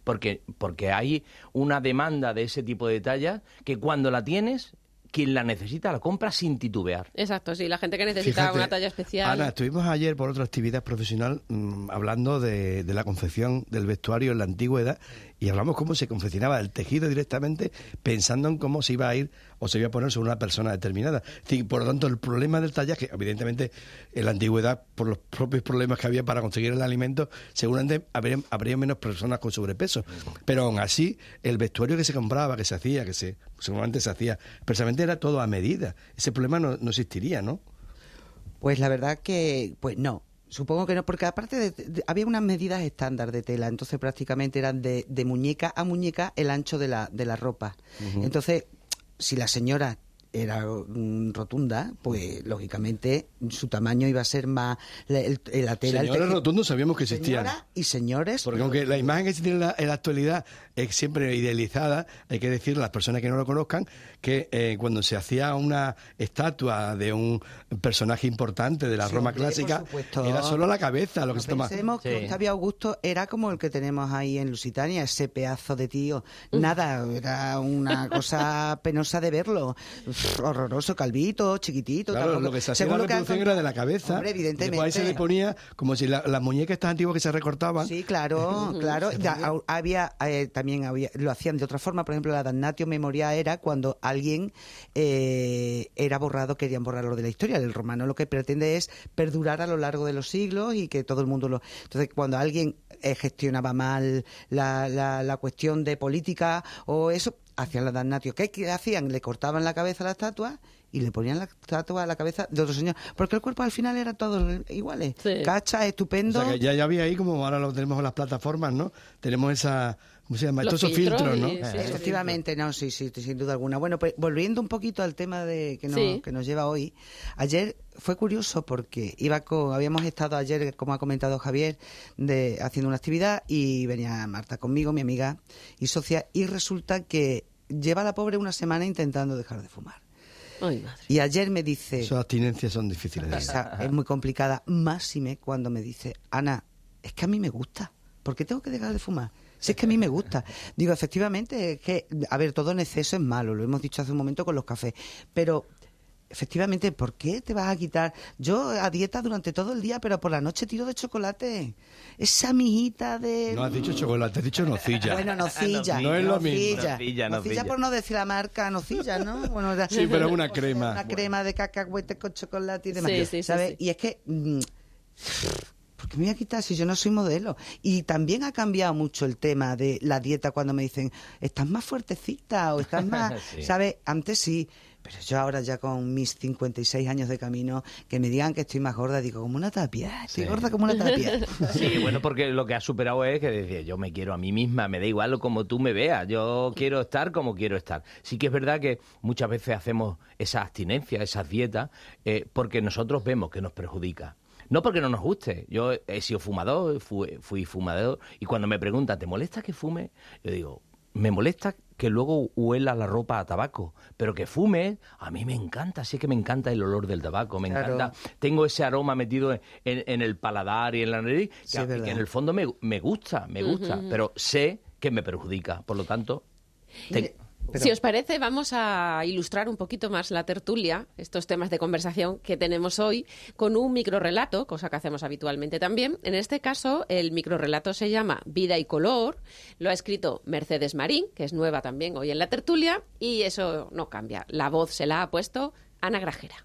Porque, porque hay una demanda de ese tipo de tallas que cuando la tienes quien la necesita la compra sin titubear. Exacto, sí, la gente que necesita una talla especial. Ana, estuvimos ayer por otra actividad profesional mm, hablando de, de, la confección del vestuario en la antigüedad y hablamos cómo se confeccionaba el tejido directamente pensando en cómo se iba a ir o se iba a poner sobre una persona determinada. por lo tanto, el problema del tallaje, evidentemente, en la antigüedad, por los propios problemas que había para conseguir el alimento, seguramente habría, menos personas con sobrepeso. Pero aún así, el vestuario que se compraba, que se hacía, que se seguramente se hacía, precisamente era todo a medida. Ese problema no, no existiría, ¿no? Pues la verdad que, pues no, Supongo que no, porque aparte había unas medidas estándar de tela, entonces prácticamente eran de, muñeca a muñeca el ancho de la, de la ropa. Entonces, si la señora era mm, rotunda, pues lógicamente su tamaño iba a ser más la, tela. Señores rotundos sabíamos que existían. y señores. Porque aunque la imagen que se tiene en la, actualidad es siempre idealizada, hay que decirle a las personas que no lo conozcan que eh, cuando se hacía una estatua de un personaje importante de la Roma clásica, era solo la cabeza lo que se tomaba. Pensemos que Octavio Augusto era como el que tenemos ahí en Lusitania, ese pedazo de tío. Nada, era una cosa penosa de verlo [LAUGHS] horroroso, calvito, chiquitito. Claro, lo que se hacía la reproducción era de la cabeza. Hombre, evidentemente. ahí se le ponía como si las muñecas estas antiguas que se recortaban. Sí, claro, [LAUGHS] claro. había, eh, también había, lo hacían de otra forma. Por ejemplo, la damnatio memoria era cuando alguien eh, era borrado, querían borrarlo de la historia. El romano lo que pretende es perdurar a lo largo de los siglos y que todo el mundo lo... Entonces, cuando alguien eh, gestionaba mal la, la, la cuestión de política o eso, hacían la damnatio. ¿Qué hacían? Le cortaban la cabeza a la estatua y le ponían la estatua a la cabeza de otro señor. Porque el cuerpo al final era todo iguales. Cacha, estupendo. ya, ya había ahí, como ahora lo tenemos en las plataformas, ¿no? Tenemos esa ¿Cómo se llama? Estos son filtros, ¿no? Efectivamente, no, sí, sí, sin duda alguna. Bueno, pues volviendo un poquito al tema de que, nos, que nos lleva hoy, ayer fue curioso porque iba con, habíamos estado ayer, como ha comentado Javier, de, haciendo una actividad y venía Marta conmigo, mi amiga y socia, y resulta que lleva la pobre una semana intentando dejar de fumar. y ayer me dice... Esas abstinencias son difíciles. es muy complicada, máxime cuando me dice, Ana, es que a mí me gusta, ¿por qué tengo que dejar de fumar? Si es que a mí me gusta. Digo, efectivamente, es que, a ver, todo en exceso es malo, lo hemos dicho hace un momento con los cafés, pero efectivamente, ¿por qué te vas a quitar? Yo a dieta durante todo el día, pero por la noche tiro de chocolate. Esa mijita de... No has dicho chocolate, has dicho nocilla. Bueno, nocilla. [LAUGHS] no es lo mismo. Nocilla, nocilla, por no decir la marca, nocilla, ¿no? [LAUGHS] Bueno, sí, pero es una crema. Una crema de cacahuete con chocolate y demás. Sí, sí, ¿sabes? Y es que... Mm, me voy a quitar si yo no soy modelo? Y también ha cambiado mucho el tema de la dieta cuando me dicen, estás más fuertecita o estás más, [LAUGHS] ¿sabes? Antes sí, pero yo ahora ya con mis 56 años de camino, que me digan que estoy más gorda, digo, como una tapia, estoy gorda como una tapia. Sí, bueno, porque lo que ha superado es que decía, yo me quiero a mí misma, me da igual como tú me veas, yo quiero estar como quiero estar. Sí que es verdad que muchas veces hacemos esa abstinencia, esas dietas, eh, porque nosotros vemos que nos perjudica. No porque no nos guste. Yo he sido fumador, fui, fui fumador, y cuando me preguntan, ¿te molesta que fume? Yo digo, me molesta que luego huela la ropa a tabaco, pero que fume, a mí me encanta, sé que me encanta el olor del tabaco, me encanta, tengo ese aroma metido en, el paladar y en la nariz, que, en el fondo me, gusta, me gusta, pero sé que me perjudica, por lo tanto... Si os parece, vamos a ilustrar un poquito más la tertulia, estos temas de conversación que tenemos hoy, con un microrelato, cosa que hacemos habitualmente también. En este caso, el microrelato se llama Vida y Color. Lo ha escrito Mercedes Marín, que es nueva también hoy en la tertulia, y eso no cambia. La voz se la ha puesto Ana Grajera.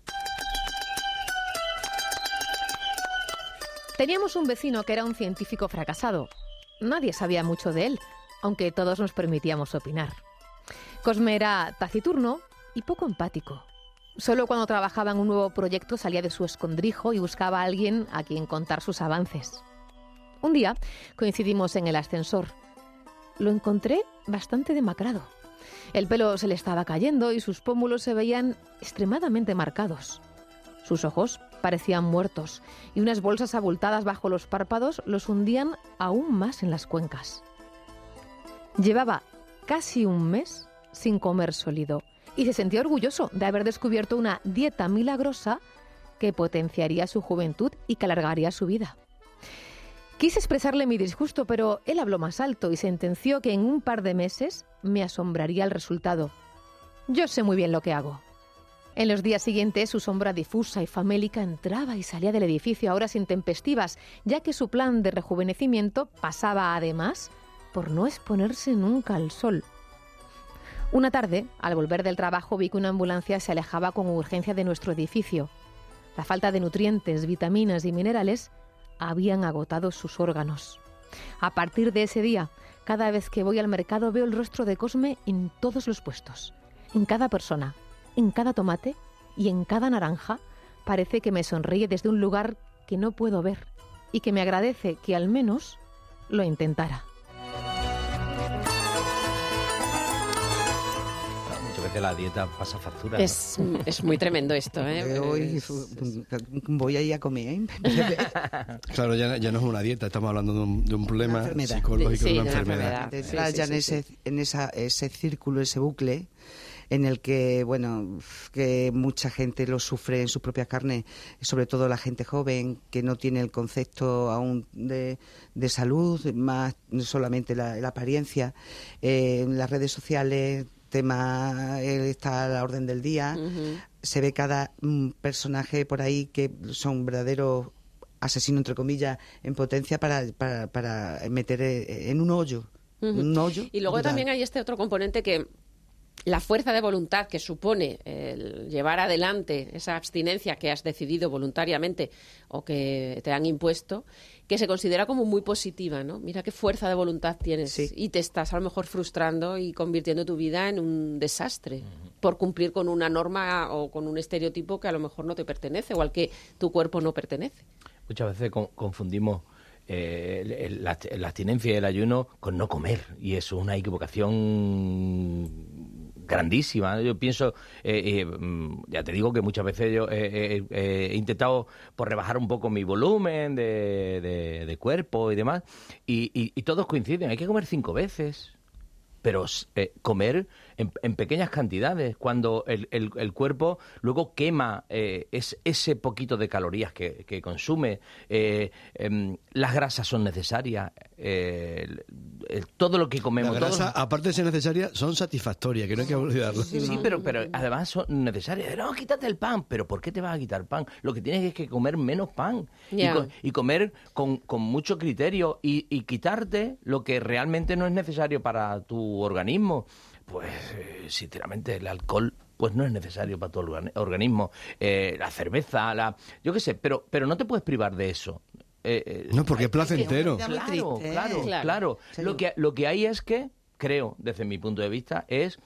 Teníamos un vecino que era un científico fracasado. Nadie sabía mucho de él, aunque todos nos permitíamos opinar. Cosme era taciturno y poco empático. Solo cuando trabajaba en un nuevo proyecto salía de su escondrijo y buscaba a alguien a quien contar sus avances. Un día coincidimos en el ascensor. Lo encontré bastante demacrado. El pelo se le estaba cayendo y sus pómulos se veían extremadamente marcados. Sus ojos parecían muertos y unas bolsas abultadas bajo los párpados los hundían aún más en las cuencas. Llevaba casi un mes sin comer sólido y se sentía orgulloso de haber descubierto una dieta milagrosa que potenciaría su juventud y que alargaría su vida. Quise expresarle mi disgusto, pero él habló más alto y sentenció que en un par de meses me asombraría el resultado. Yo sé muy bien lo que hago. En los días siguientes su sombra difusa y famélica entraba y salía del edificio a horas intempestivas, ya que su plan de rejuvenecimiento pasaba además por no exponerse nunca al sol. Una tarde, al volver del trabajo, vi que una ambulancia se alejaba con urgencia de nuestro edificio. La falta de nutrientes, vitaminas y minerales habían agotado sus órganos. A partir de ese día, cada vez que voy al mercado veo el rostro de Cosme en todos los puestos, en cada persona, en cada tomate y en cada naranja. Parece que me sonríe desde un lugar que no puedo ver y que me agradece que al menos lo intentara. La dieta pasa factura. Es, es muy tremendo esto. ¿eh? [LAUGHS] Hoy voy a ir a comer. ¿eh? [LAUGHS] claro, ya, ya, no es una dieta, estamos hablando de un, de un problema psicológico, de, una enfermedad. ya en, ese, en esa, ese círculo, ese bucle en el que, bueno, que mucha gente lo sufre en su propia carne, sobre todo la gente joven que no tiene el concepto aún de, de salud, más solamente la, apariencia. Eh, en las redes sociales tema está a la orden del día. Se ve cada mm, personaje por ahí que son verdaderos asesinos, entre comillas, en potencia para, para, para meter eh, en un hoyo. Un hoyo y luego también hay este otro componente que la fuerza de voluntad que supone el llevar adelante esa abstinencia que has decidido voluntariamente o que te han impuesto, que se considera como muy positiva, ¿no? Mira qué fuerza de voluntad tienes y te estás a lo mejor frustrando y convirtiendo tu vida en un desastre por cumplir con una norma o con un estereotipo que a lo mejor no te pertenece o al que tu cuerpo no pertenece. Muchas veces confundimos eh, la, abstinencia y el ayuno con no comer y eso es una equivocación grandísima. Yo pienso, eh, eh, mm, ya te digo que muchas veces yo he intentado por rebajar un poco mi volumen de, cuerpo y demás, y, todos coinciden, hay que comer cinco veces, pero eh, comer en, pequeñas cantidades, cuando el, el, cuerpo luego quema eh, es, ese poquito de calorías que, que consume, eh, em, las grasas son necesarias, todo lo que comemos... Las grasas, aparte de ser necesarias, son satisfactorias, que no hay que olvidarlo. Sí, pero, pero además son necesarias. No, quítate el pan, pero ¿por qué te vas a quitar pan? Lo que tienes es que comer menos pan y, comer con, con, mucho criterio y, y quitarte lo que realmente no es necesario para tu organismo pues eh, sinceramente el alcohol pues no es necesario para tu organismo. Eh, la cerveza, la yo qué sé, pero, pero no te puedes privar de eso. Eh, no, porque es placentero. Claro, claro, claro. Lo que, lo que hay es que, creo, desde mi punto de vista, es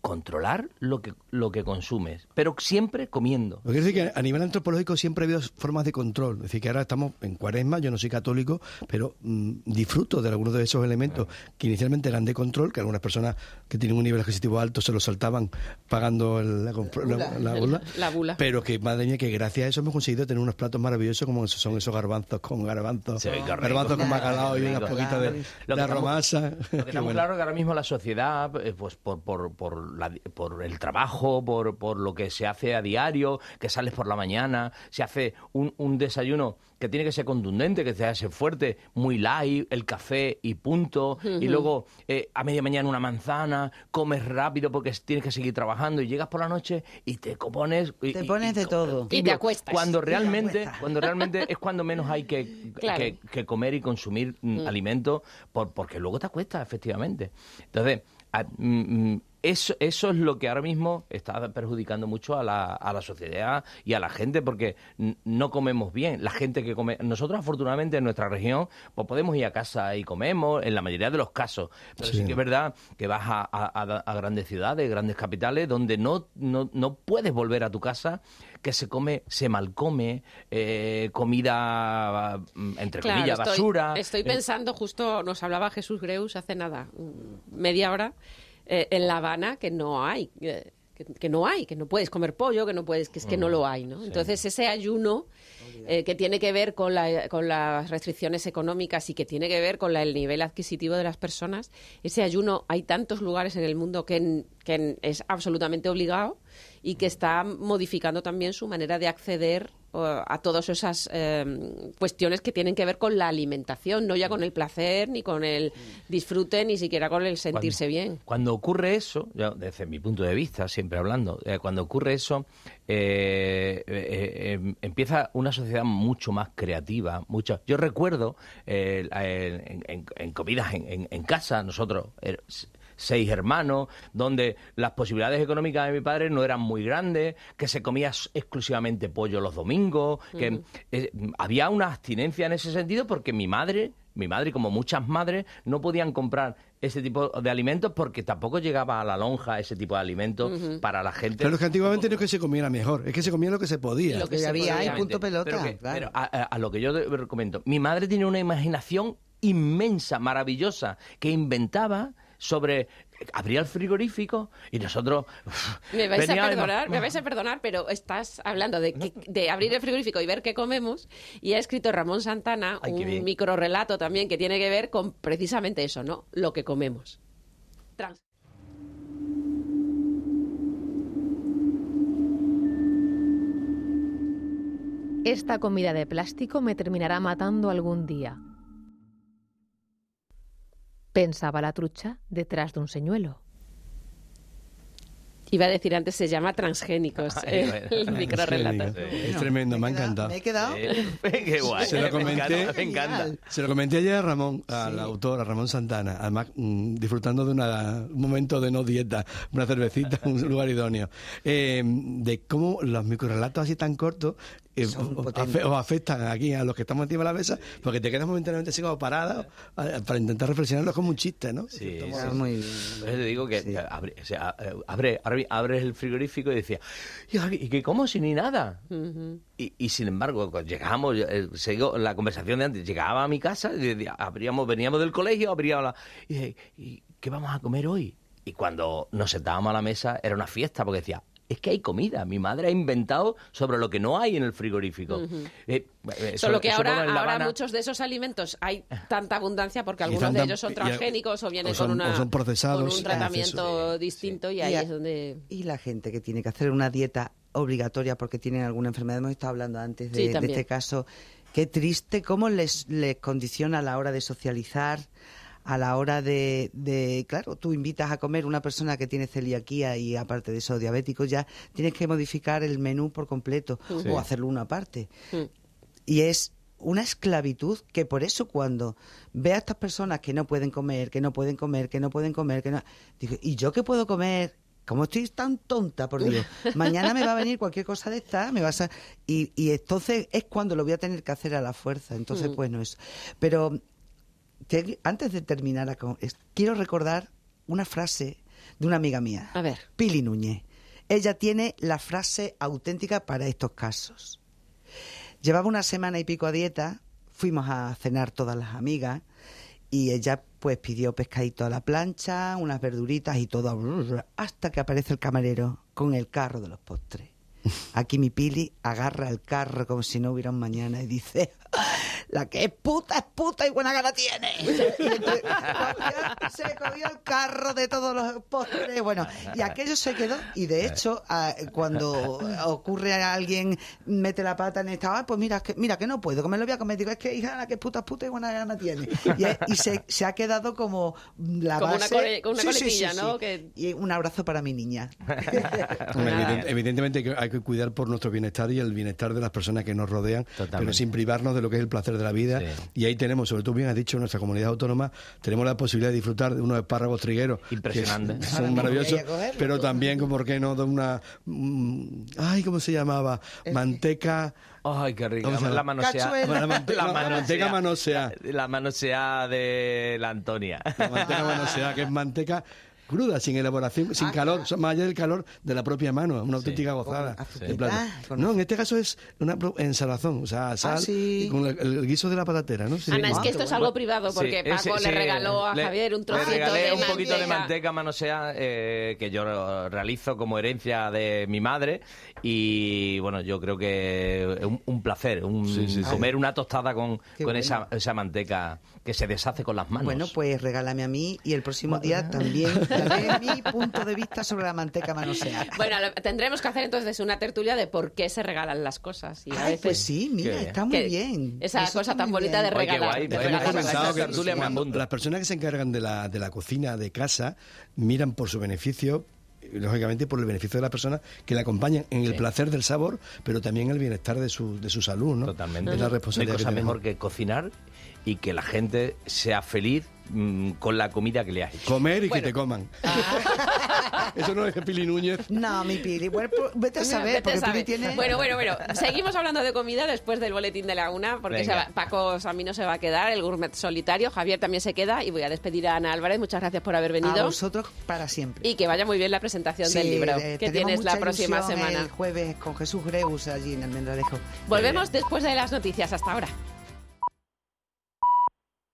controlar lo que, lo que consumes, pero siempre comiendo. Lo que decir que a nivel antropológico siempre ha habido formas de control. Es decir, que ahora estamos en cuaresma, yo no soy católico, pero mm, disfruto de algunos de esos elementos que inicialmente eran de control, que algunas personas que tienen un nivel adquisitivo alto se lo saltaban pagando la, [LAUGHS] la, bula, pero que, madre mía, que gracias a eso hemos conseguido tener unos platos maravillosos como son esos garbanzos con garbanzos, garbanzos con bacalao y unas poquitas de, de arromasa. Lo que estamos [LAUGHS] claro que ahora mismo la sociedad, eh, pues por, por, por por, el trabajo, por, por, lo que se hace a diario, que sales por la mañana, se hace un, un desayuno que tiene que ser contundente, que sea ser fuerte, muy light, el café y punto, y luego eh, a media mañana una manzana, comes rápido porque tienes que seguir trabajando y llegas por la noche y te pones... te pones de todo. Y, te acuestas. Cuando realmente, cuando realmente es cuando menos hay que, [LAUGHS] que, comer y consumir mm, mm. alimento, por, porque luego te acuestas, efectivamente. Entonces, mm, eso, eso es lo que ahora mismo está perjudicando mucho a la, a la sociedad y a la gente porque no comemos bien. La gente que come. Nosotros, afortunadamente, en nuestra región, pues podemos ir a casa y comemos, en la mayoría de los casos. Pero sí, que es verdad que vas a, a, grandes ciudades, grandes capitales, donde no, no, no puedes volver a tu casa que se come, se malcome, eh, comida, mm, entre comillas, basura. Estoy eh, pensando, justo nos hablaba Jesús Greus hace nada, mm, media hora, eh, en La Habana que no hay. Eh, que, no hay, que no puedes comer pollo, que no puedes, que es que no lo hay, ¿no? Entonces ese ayuno eh, que tiene que ver con, la, con las restricciones económicas y que tiene que ver con el nivel adquisitivo de las personas, ese ayuno hay tantos lugares en el mundo que, que es absolutamente obligado y que está modificando también su manera de acceder a todas esas em, cuestiones que tienen que ver con la alimentación, no ya con el placer, ni con el disfrute, ni siquiera con el sentirse bien. Cuando ocurre eso, desde mi punto de vista, siempre hablando, eh, cuando ocurre eso, eh, eh, em, empieza una sociedad mucho más creativa. Mucho. Yo recuerdo en, en, comidas en, en casa, nosotros seis hermanos, donde las posibilidades económicas de mi padre no eran muy grandes, que se comía exclusivamente pollo los domingos, que eh, había una abstinencia en ese sentido porque mi madre, mi madre como muchas madres, no podían comprar ese tipo de alimentos porque tampoco llegaba a la lonja ese tipo de alimentos para la gente. Pero que antiguamente no es que se comiera mejor, es que se comía lo que se podía. Lo que había, y punto pelota. Pero, a, a, lo que yo recomiendo, mi madre tiene una imaginación inmensa, maravillosa, que inventaba sobre abría el frigorífico y nosotros me vais a perdonar me vais a perdonar pero estás hablando de, de abrir el frigorífico y ver qué comemos y ha escrito Ramón Santana un micro relato también que tiene que ver con precisamente eso no lo que comemos. Esta comida de plástico me terminará matando algún día pensaba la trucha detrás de un señuelo. Iba a decir antes, se llama transgénicos, [LAUGHS] el microrelato. Es tremendo, me, ha encantado. Me he quedado. [LAUGHS] Qué guay. Se lo comenté, me encanta. Se lo comenté ayer a Ramón, al autor, a Ramón Santana, además mm, disfrutando de una, un momento de no dieta, una cervecita, [LAUGHS] un lugar idóneo, eh, de cómo los microrelatos así tan cortos eh, o, afectan aquí a los que estamos encima de la mesa, porque te quedas momentáneamente así como parado para intentar reflexionarlo como un chiste, ¿no? Sí, muy bien. Te digo que abre, o sea, abre, abres el frigorífico y decía, ¿y qué como si ni nada? y, y, sin embargo, cuando llegamos, eh, la conversación de antes, llegaba a mi casa, y abríamos, veníamos del colegio, abría la... Y, dije, ¿y qué vamos a comer hoy? Y cuando nos sentábamos a la mesa era una fiesta, porque decía, es que hay comida. Mi madre ha inventado sobre lo que no hay en el frigorífico. Eh, eh, Solo que ahora, ahora muchos de esos alimentos hay tanta abundancia porque algunos de ellos son transgénicos o vienen con, una, procesados, un tratamiento distinto y ahí es donde... Y la gente que tiene que hacer una dieta obligatoria porque tienen alguna enfermedad, hemos estado hablando antes de, de este caso, qué triste cómo les, les condiciona a la hora de socializar, a la hora de, de, claro, tú invitas a comer una persona que tiene celiaquía y aparte de eso diabético, ya tienes que modificar el menú por completo o hacerlo una parte. Y es una esclavitud que por eso cuando ve a estas personas que no pueden comer, que no pueden comer, que no pueden comer, que no... Digo, ¿y yo qué puedo comer? Como estoy tan tonta, por Dios, [LAUGHS] mañana me va a venir cualquier cosa de esta, me vas a... Y, y entonces es cuando lo voy a tener que hacer a la fuerza. Entonces, mm. pues no es. Pero antes de terminar, quiero recordar una frase de una amiga mía. A ver. Pili Núñez. Ella tiene la frase auténtica para estos casos. Llevaba una semana y pico a dieta, fuimos a cenar todas las amigas y ella pues pidió pescadito a la plancha, unas verduritas y todo, hasta que aparece el camarero con el carro de los postres. [LAUGHS] Aquí mi Pili agarra el carro como si no hubiera un mañana y dice, la que es puta es puta y buena gana tiene. [LAUGHS] se cogió el carro de todos los postres. Bueno, y aquello se quedó. Y de hecho, cuando ocurre a alguien, mete la pata en esta, ah, pues mira que, mira que no puedo, que me lo voy a comer. Digo, es que hija, la que es puta es puta y buena gana tiene. Y, se, se, ha quedado como la como base. Una, una sí, ¿no? Y un abrazo para mi niña. [LAUGHS] evidentemente que hay que cuidar por nuestro bienestar y el bienestar de las personas que nos rodean, pero sin privarnos de lo que es el placer de la vida. Y ahí tenemos, sobre todo bien has dicho, en nuestra comunidad autónoma, tenemos la posibilidad de disfrutar de unos espárragos trigueros. Impresionante. [LAUGHS] Son maravillosos, pero también, ¿por qué no? De una. Mm, ay, ¿cómo se llamaba? Manteca. Ay, qué rico. La manoseada. La, manteca manoseada. La manoseada de la Antonia. La manteca manoseada, que es manteca cruda, sin elaboración, sin ah, calor, más allá del calor de la propia mano, una auténtica gozada. no, en este caso es una ensalazón, o sea, ah, sal con el, guiso de la patatera, ¿no? Ana, es que esto es algo privado porque Paco le regaló a Javier un trocito le regalé un poquito de manteca. manosea eh, que yo realizo como herencia de mi madre y bueno, yo creo que es un, placer, un, comer una tostada con, con esa, esa manteca que se deshace con las manos. Bueno, pues regálame a mí y el próximo día también mi punto de vista sobre la manteca manoseada. Bueno, tendremos que hacer entonces una tertulia de por qué se regalan las cosas. Y pues sí, mira, está muy bien. Esa cosa tan bonita de regalar. las personas que se encargan de la, de la cocina de casa miran por su beneficio lógicamente por el beneficio de la persona que le acompañan en el placer del sabor, pero también en el bienestar de su, de su salud, ¿no? Totalmente. Es la responsabilidad. No hay cosa mejor que cocinar y que la gente sea feliz mm, con la comida que le has hecho. Comer y que te coman. Ah. [LAUGHS] Eso no es Pili Núñez. No, mi Pili. Bueno, pues, vete a saber, porque Pili tiene... Bueno, bueno, bueno. Seguimos hablando de comida después del boletín de la una, porque se Paco a mí no se va a quedar, el gourmet solitario. Javier también se queda y voy a despedir a Ana Álvarez. Muchas gracias por haber venido. A vosotros para siempre. Y que vaya muy bien la presentación del libro eh, que tienes la próxima semana. El jueves con Jesús Greus allí en el Mendralejo. Volvemos después de las noticias. Hasta ahora.